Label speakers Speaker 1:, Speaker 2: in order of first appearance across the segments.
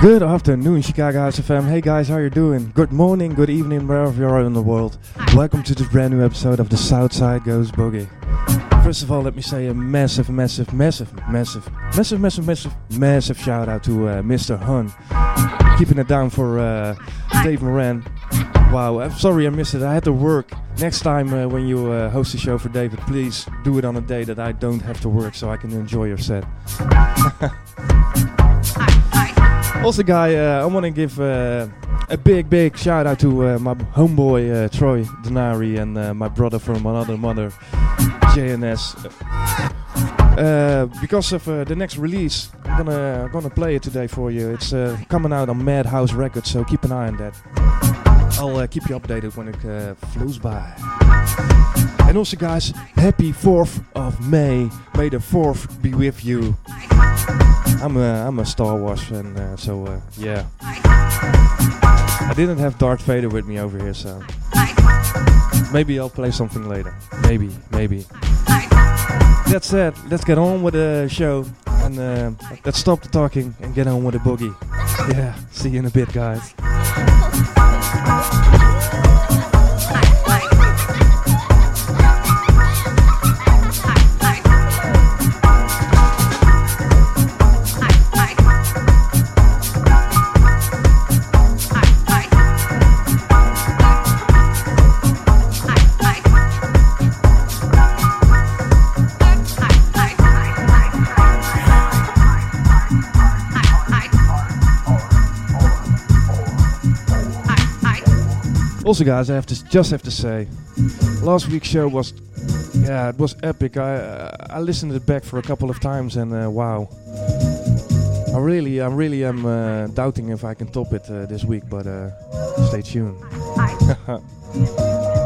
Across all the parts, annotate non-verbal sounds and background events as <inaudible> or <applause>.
Speaker 1: Good afternoon, Chicago House FM. Hey guys, how you doing? Good morning, good evening, wherever you are in the world. Welcome to this brand new episode of the Southside Goes Boogie. First of all, let me say a massive, massive, massive, massive, massive, massive, massive, massive shout out to uh, Mr. Hun. Keeping it down for uh, Dave Moran. Wow, I'm sorry I missed it. I had to work. Next time uh, when you uh, host a show for David, please do it on a day that I don't have to work so I can enjoy your set. <laughs> Also, guy, uh, I want to give uh, a big, big shout out to uh, my homeboy uh, Troy Denari and uh, my brother from another mother, Jay Ennès. Uh, because of the next release, I'm gonna gonna play it today for you. It's coming out on Madhouse Records, so keep an eye on that. I'll uh, keep you updated when it uh, flows by. And also, guys, happy 4th of May. May the 4th be with you. I'm a, I'm a Star Wars fan, uh, so uh, yeah. I didn't have Darth Vader with me over here, so maybe I'll play something later. Maybe, maybe. That said, let's get on with the show and uh, let's stop the talking and get on with the boogie. Yeah, see you in a bit, guys. Also, guys, I have to just have to say, last week's show was, yeah, it was epic. I uh, I listened to it back for a couple of times, and uh, wow, I really, I really am uh, doubting if I can top it uh, this week. But uh, stay tuned. <laughs>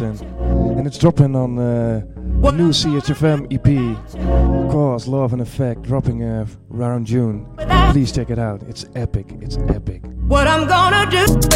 Speaker 1: And it's dropping on uh, the new CHFM EP, Cause Love and Effect, dropping uh, around June. Please check it out. It's epic. It's epic.
Speaker 2: What I'm gonna do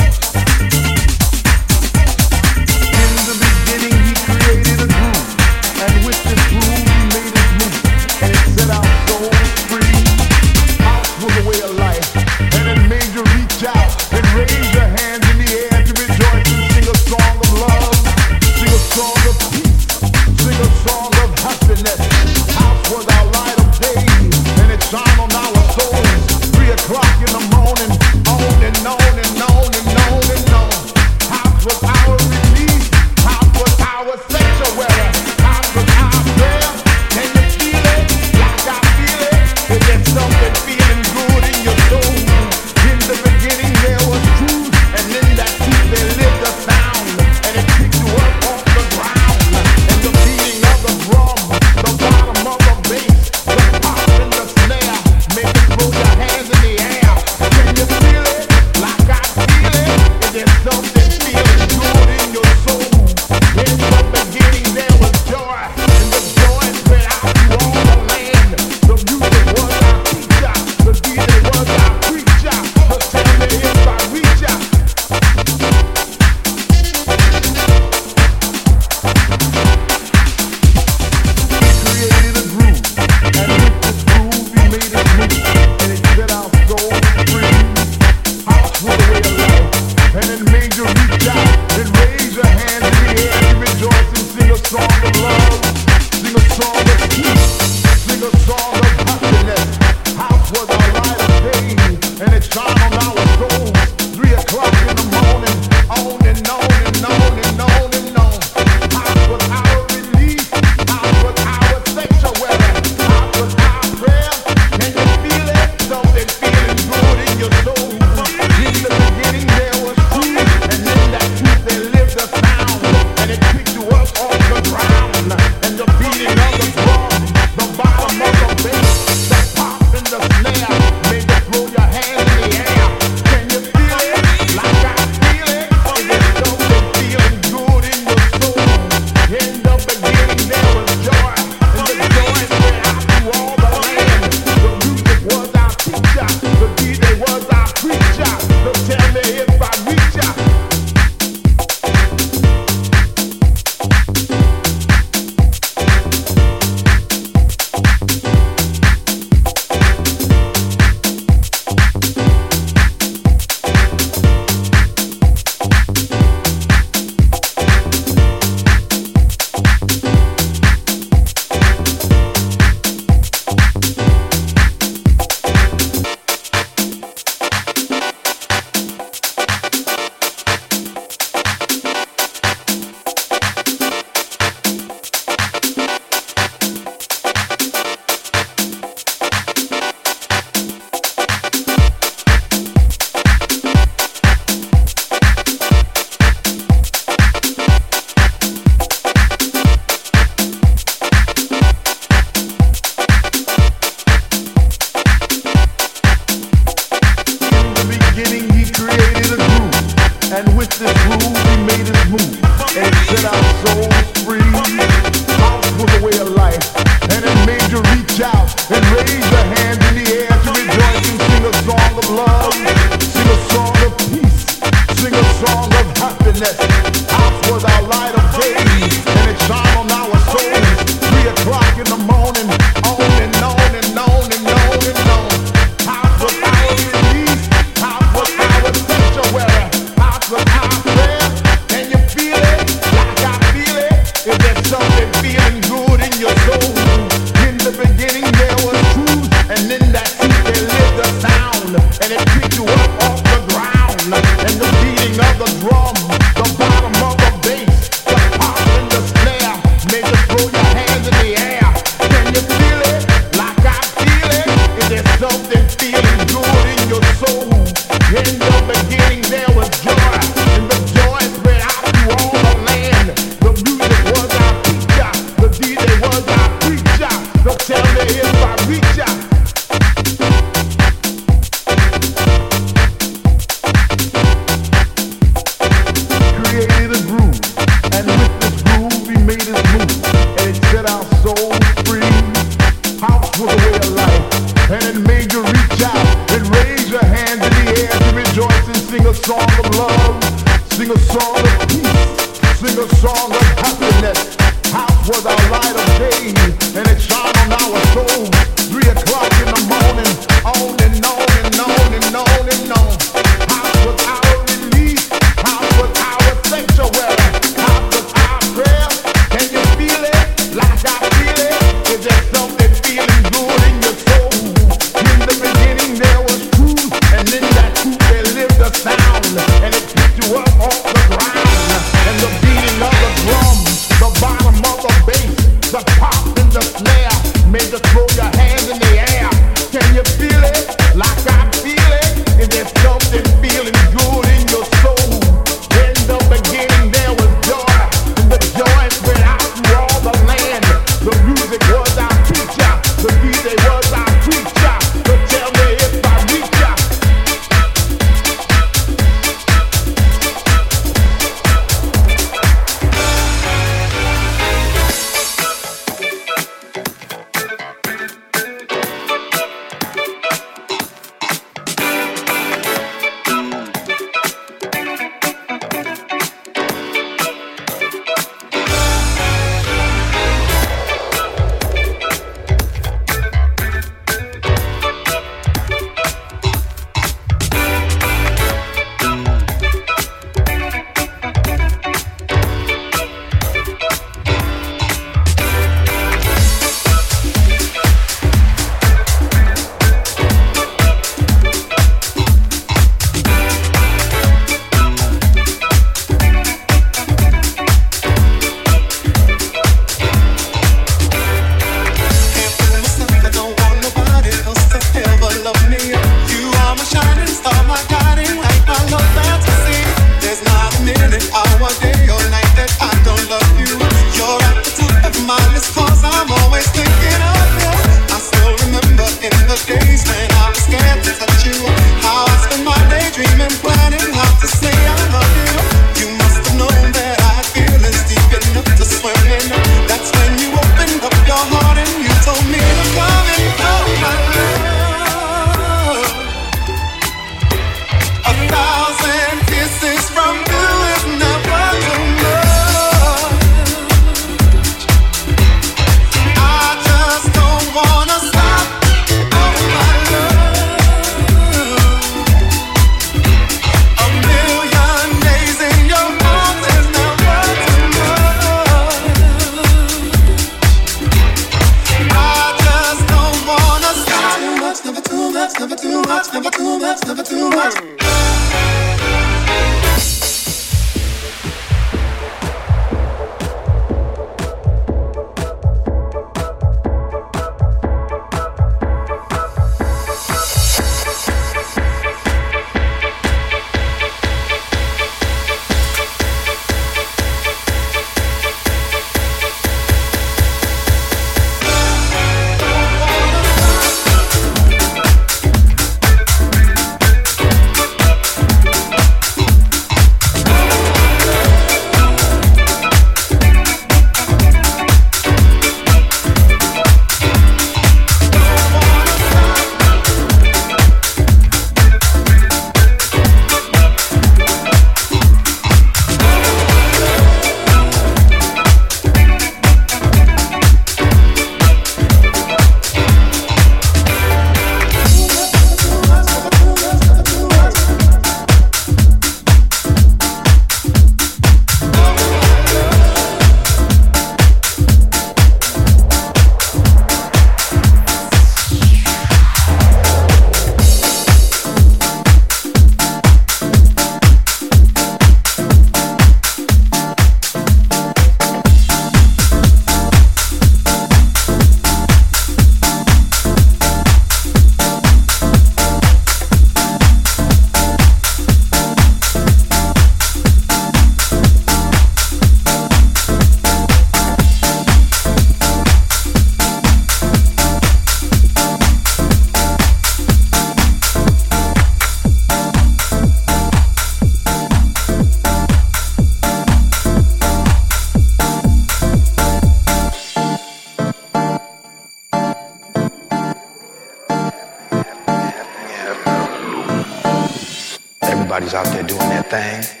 Speaker 3: thing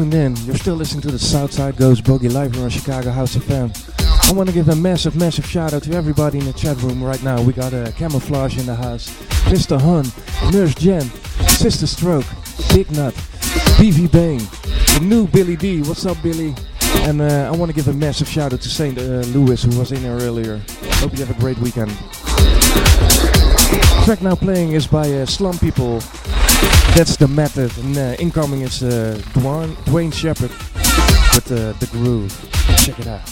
Speaker 4: tuned in, you're still listening to the Southside Goes Boogie live here on Chicago House of FM. I want to give a massive, massive shout out to everybody in the chat room right now. We got a uh, Camouflage in the house, Mr. Hun, Nurse Jen, Sister Stroke, Big Nut, BV Bane, the new Billy D. What's up, Billy? And uh, I want to give a massive shout out to St. Uh, Louis, who was in here earlier. Hope you have a great weekend. track now playing is by uh, Slum People. That's the method. And uh, incoming is uh, Dwayne, Dwayne Sherard with uh, the groove. Check it out.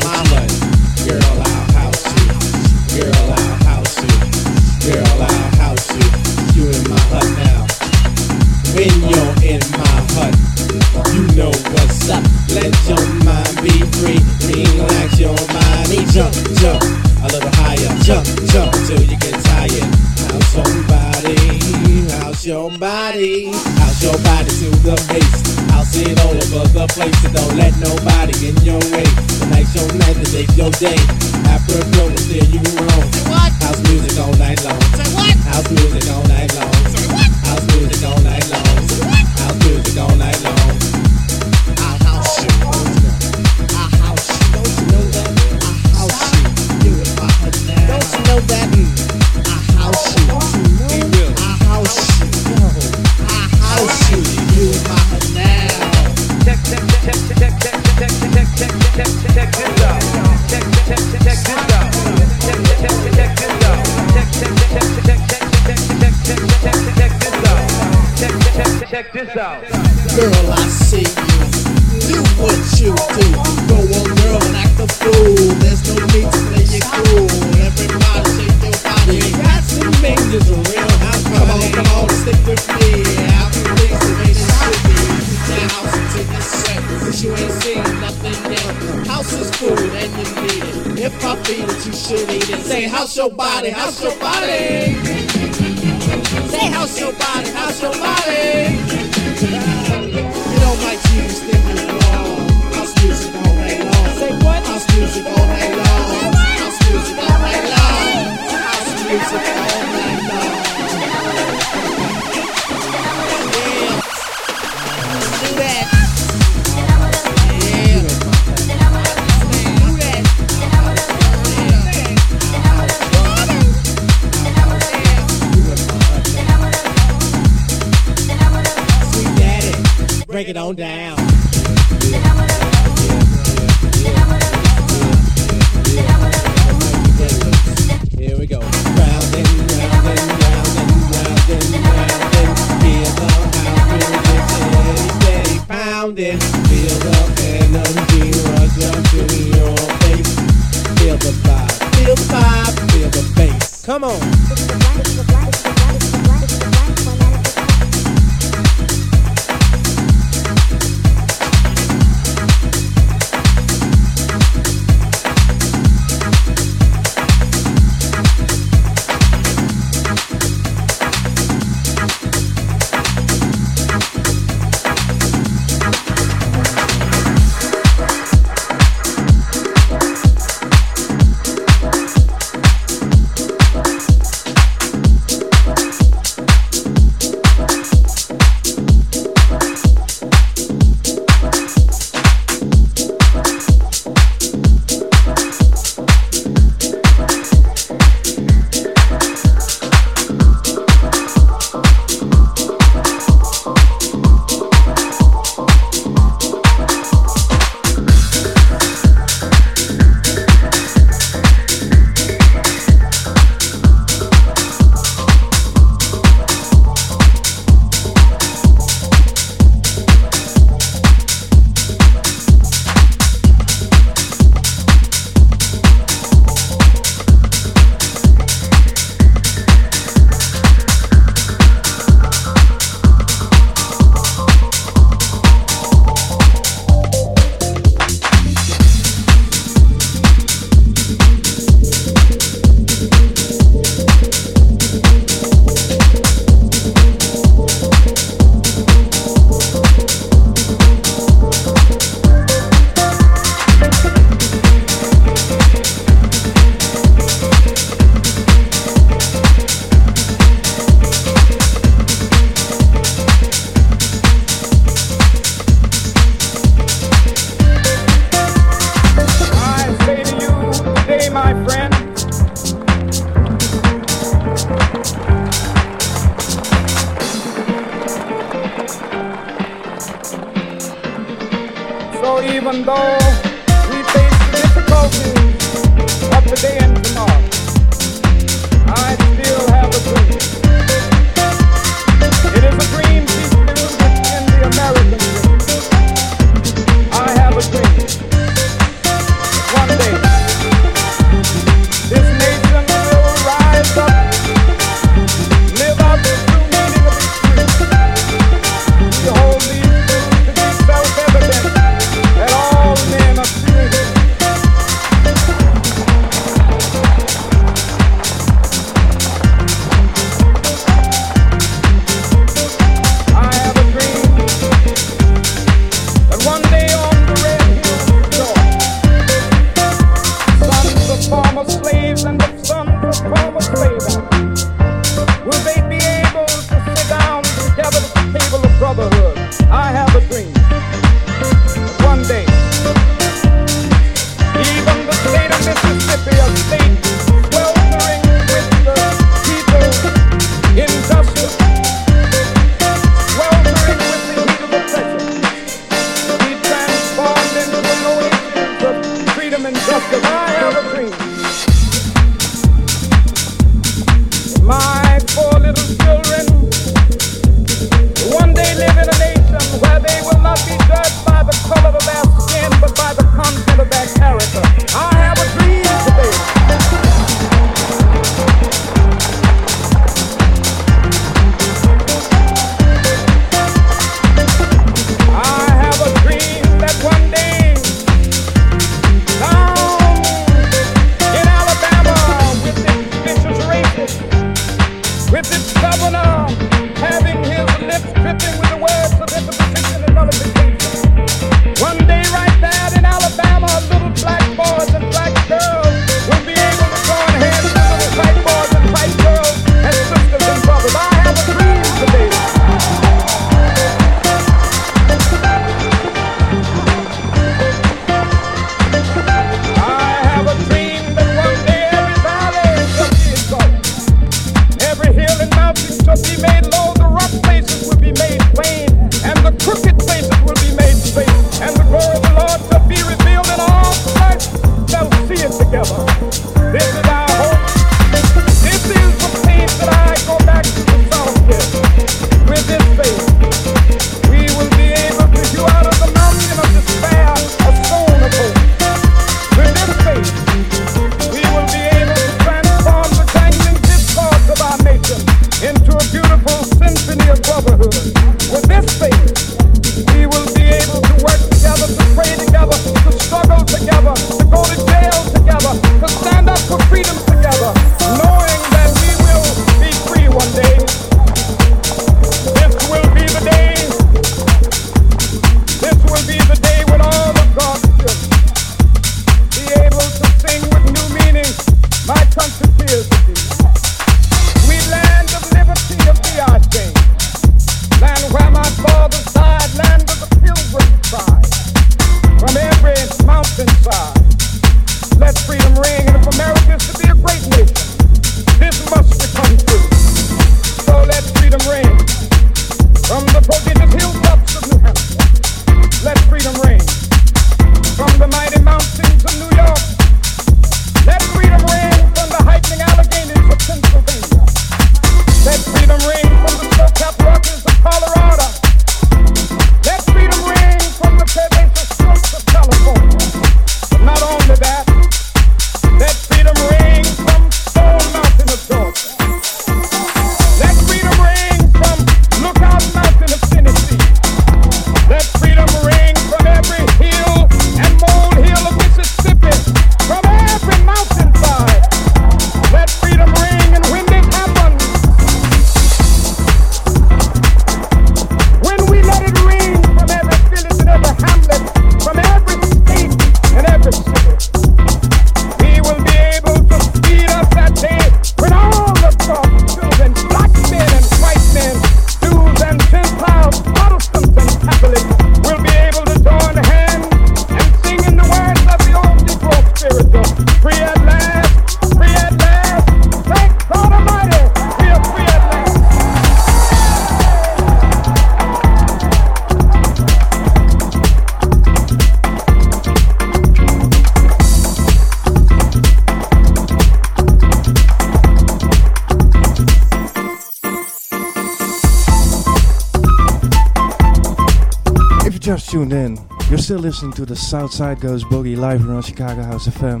Speaker 1: Tuned in. You're still listening to the Southside Goes Boogie live here on Chicago House FM.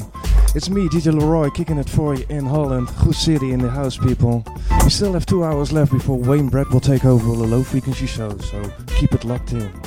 Speaker 1: It's me, DJ Leroy, kicking it for you in Holland. Good city in the house, people. We still have two hours left before Wayne Brett will take over all the low frequency show, so keep it locked in.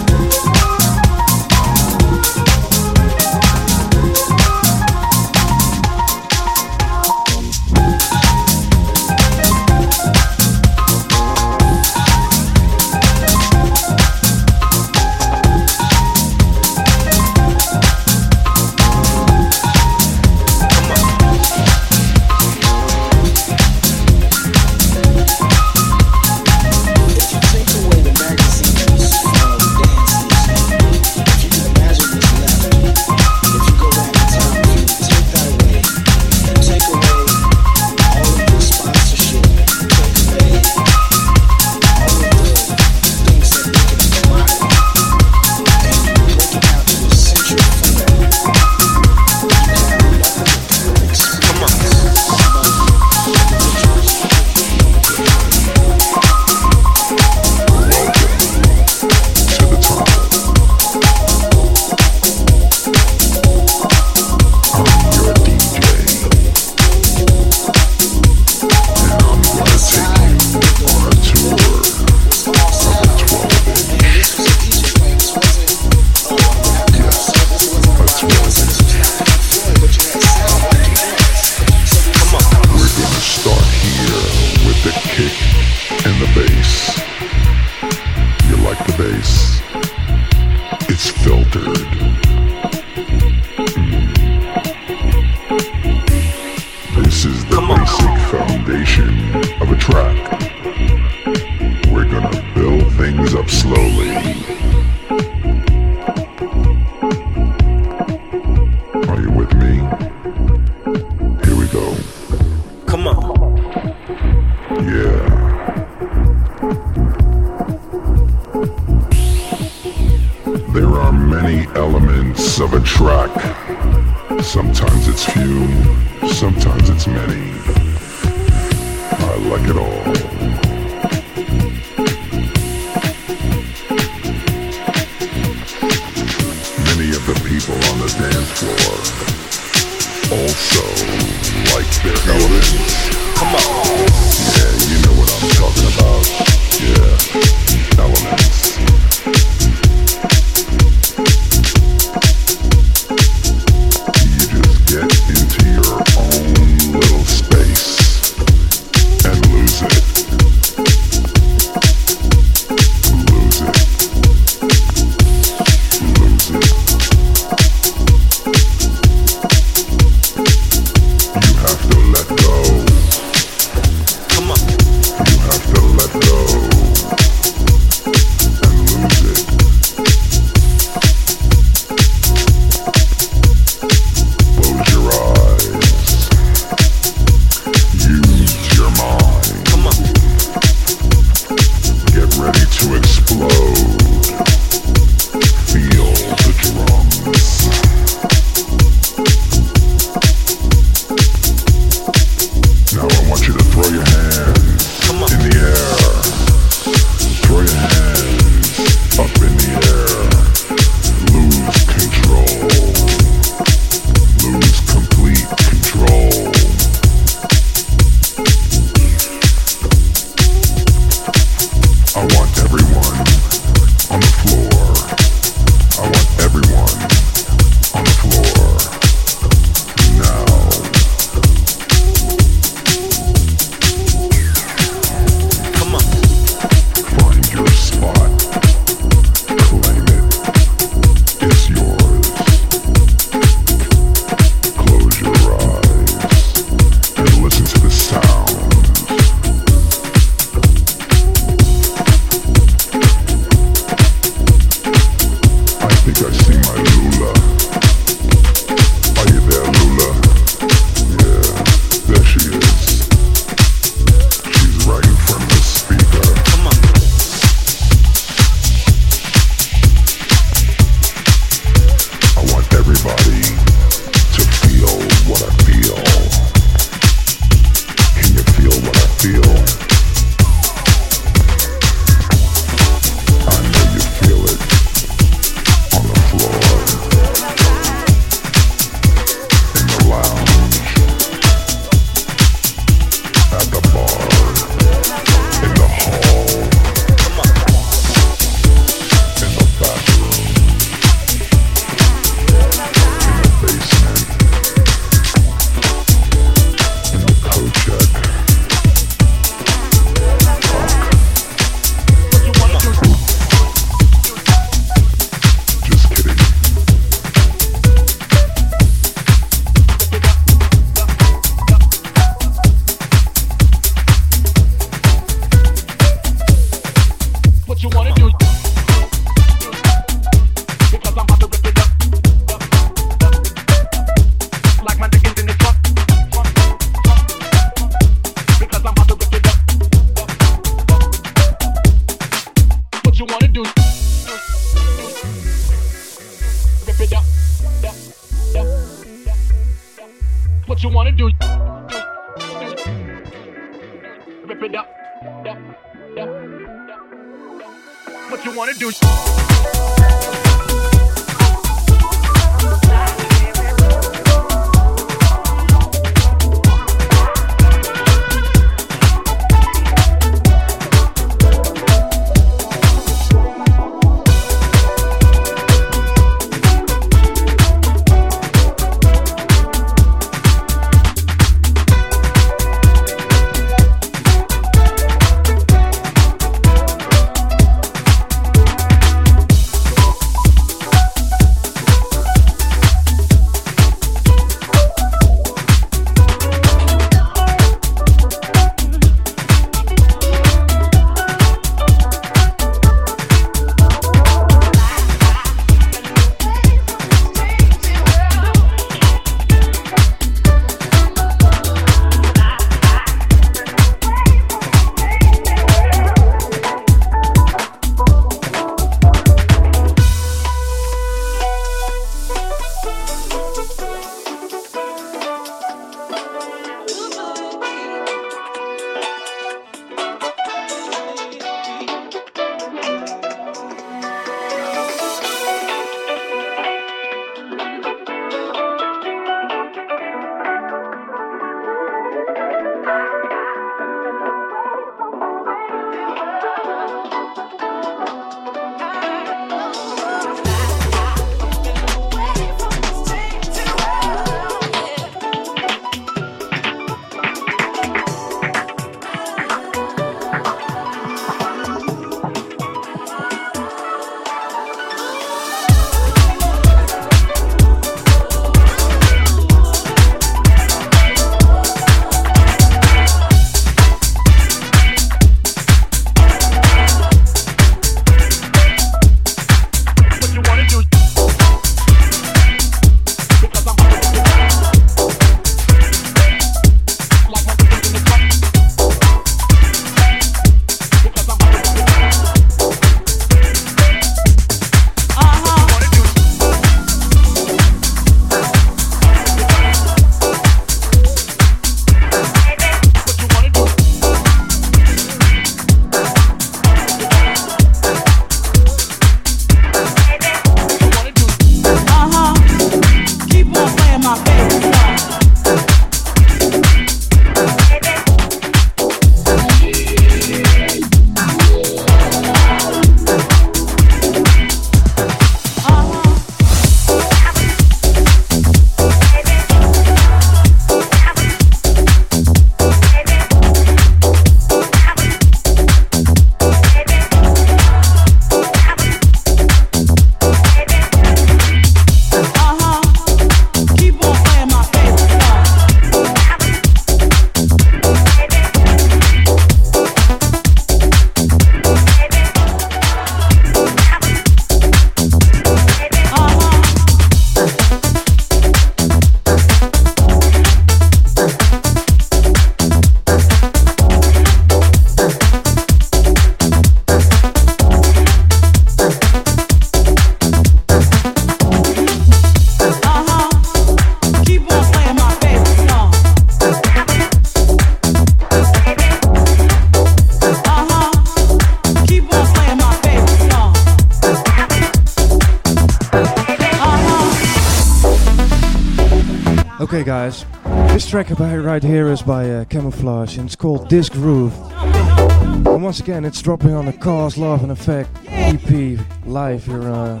Speaker 1: By uh, Camouflage and it's called This Groove. And once again, it's dropping on the Cause Love and Effect EP live here uh,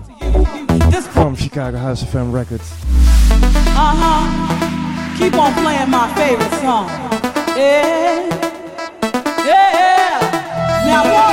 Speaker 1: from Chicago House of FM Records.
Speaker 5: Uh huh. Keep on playing my favorite song. Yeah. Yeah. Now,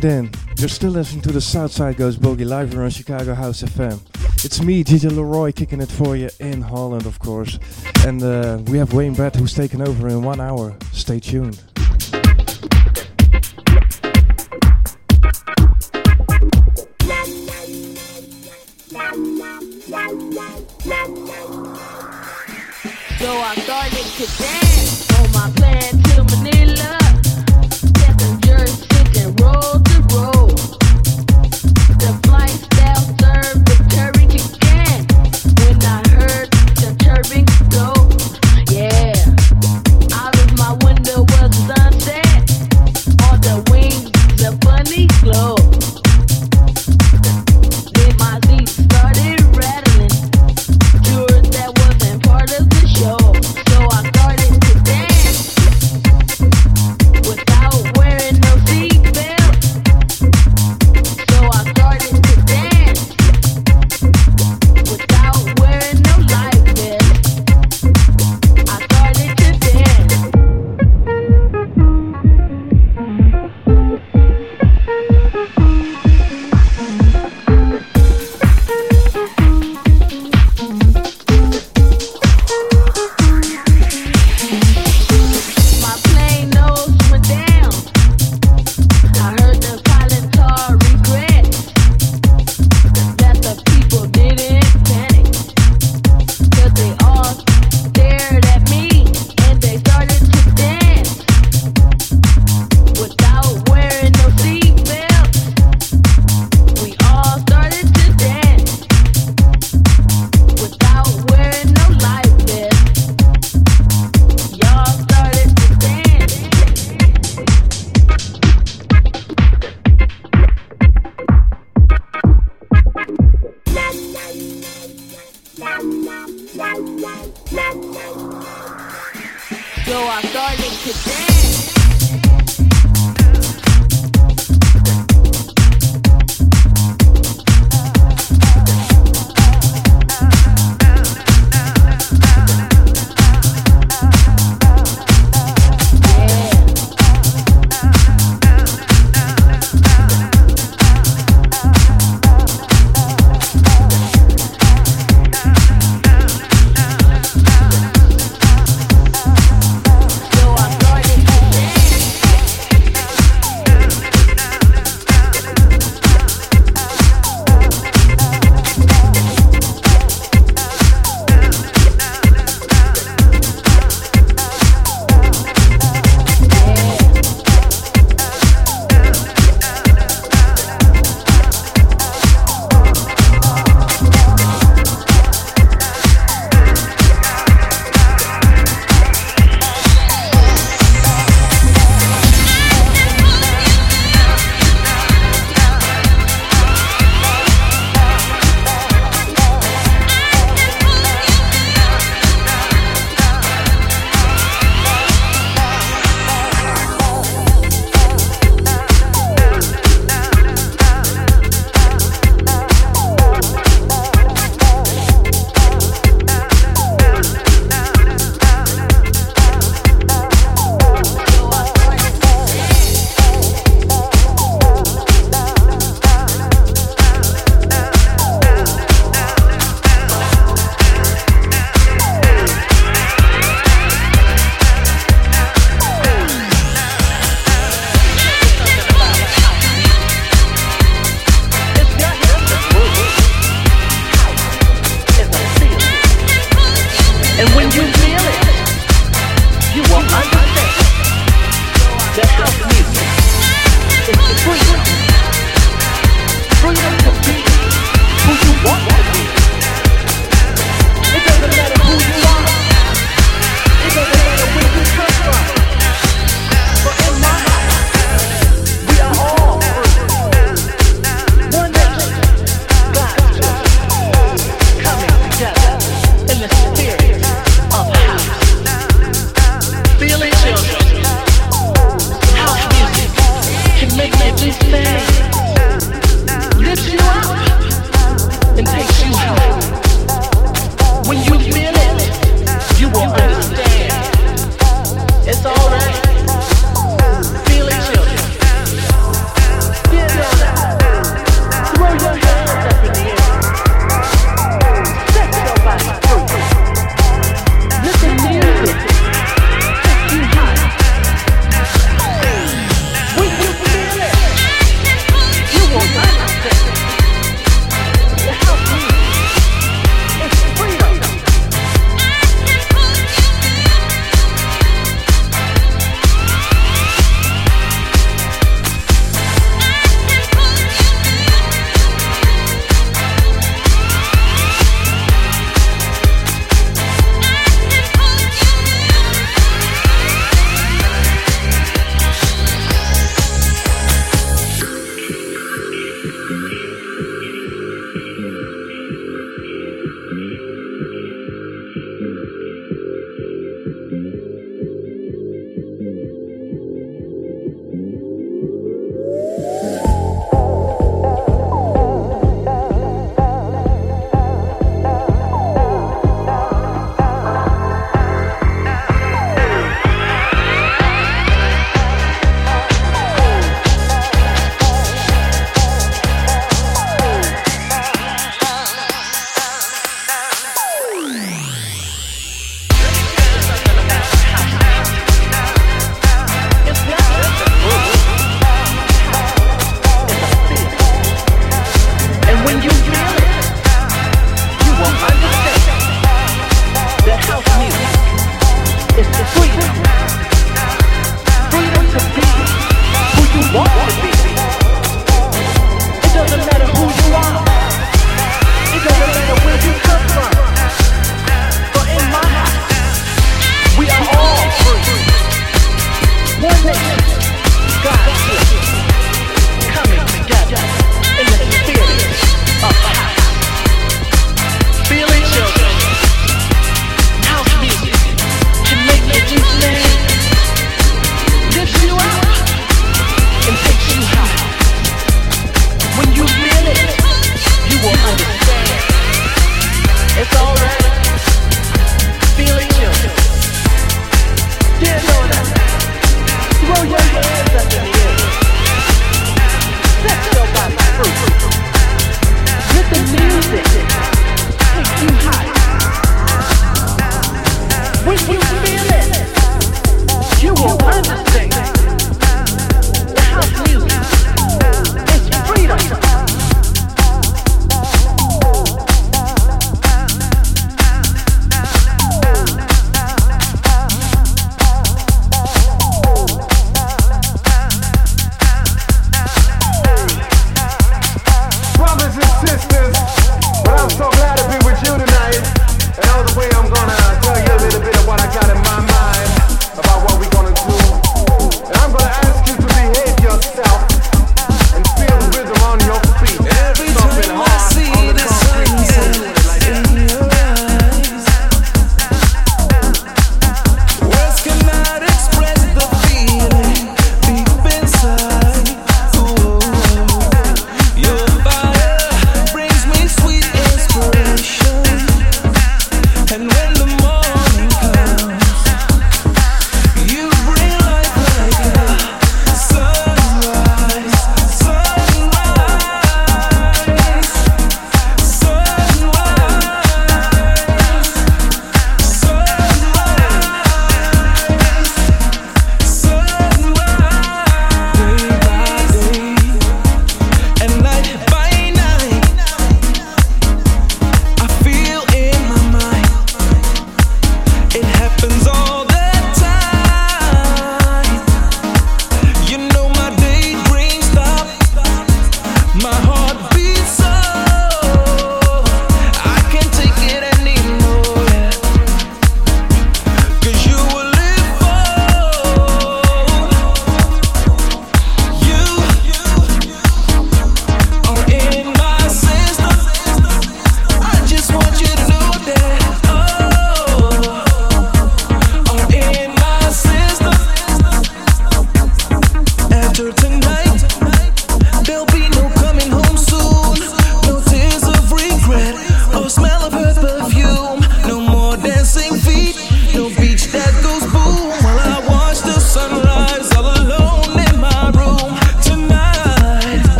Speaker 6: tuned in. You're still listening to the Southside Goes Boogie live here on Chicago House FM. It's me, DJ Leroy, kicking it for you in Holland, of course. And uh, we have Wayne Brett who's taken over in one hour. Stay tuned.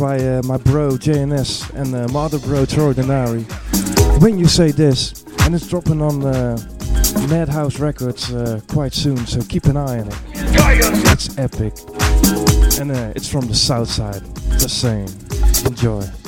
Speaker 7: by
Speaker 1: uh, my bro Jay Ennès and uh, my other bro Troy Denari. When you say this, and it's dropping on uh, Madhouse Records uh, quite soon, so keep an eye on it. It's epic, and uh, it's from the South Side. The same. enjoy.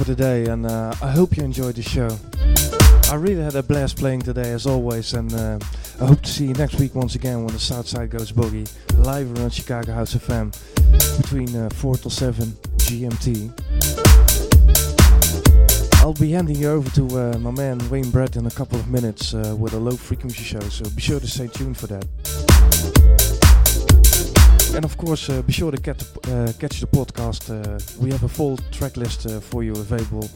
Speaker 1: For today, and uh, I hope you enjoyed the show. I really had a blast playing today, as always, and uh, I hope to see you next week once again when the Southside Goes Boogie live around Chicago House FM between uh, 4 till 7 GMT. I'll be handing you over to uh, my man Wayne Brett in a couple of minutes uh, with a low frequency show, so be sure to stay tuned for that. And of course, uh, be sure to the, uh, catch the podcast. Uh, we have a full track list uh, for you available.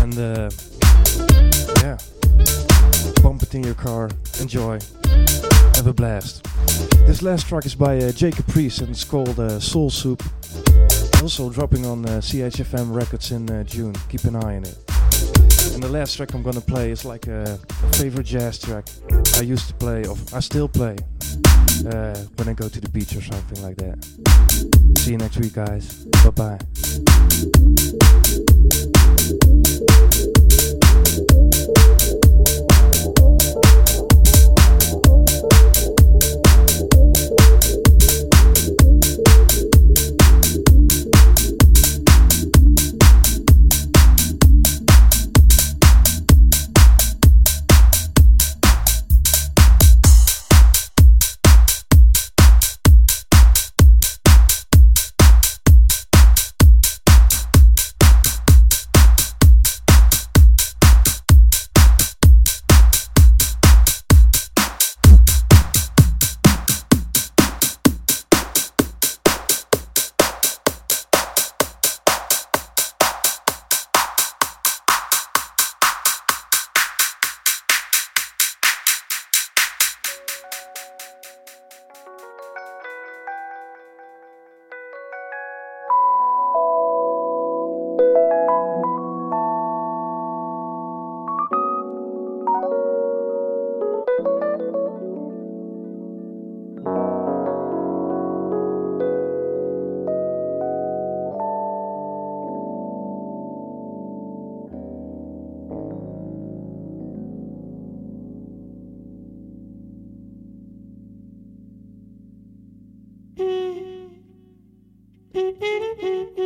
Speaker 1: And yeah, bump it in your car, enjoy, have a blast. This last track is by uh, Jacob Priest and it's called Soul Soup. Also dropping on CHFM Records in June. Keep an eye on it. And the last track I'm gonna play is like a, a favorite jazz track I used to play, or I still play, uh, when I go to the beach or something like that. See you next week, guys. Bye bye. Mm-mm-mm. <laughs>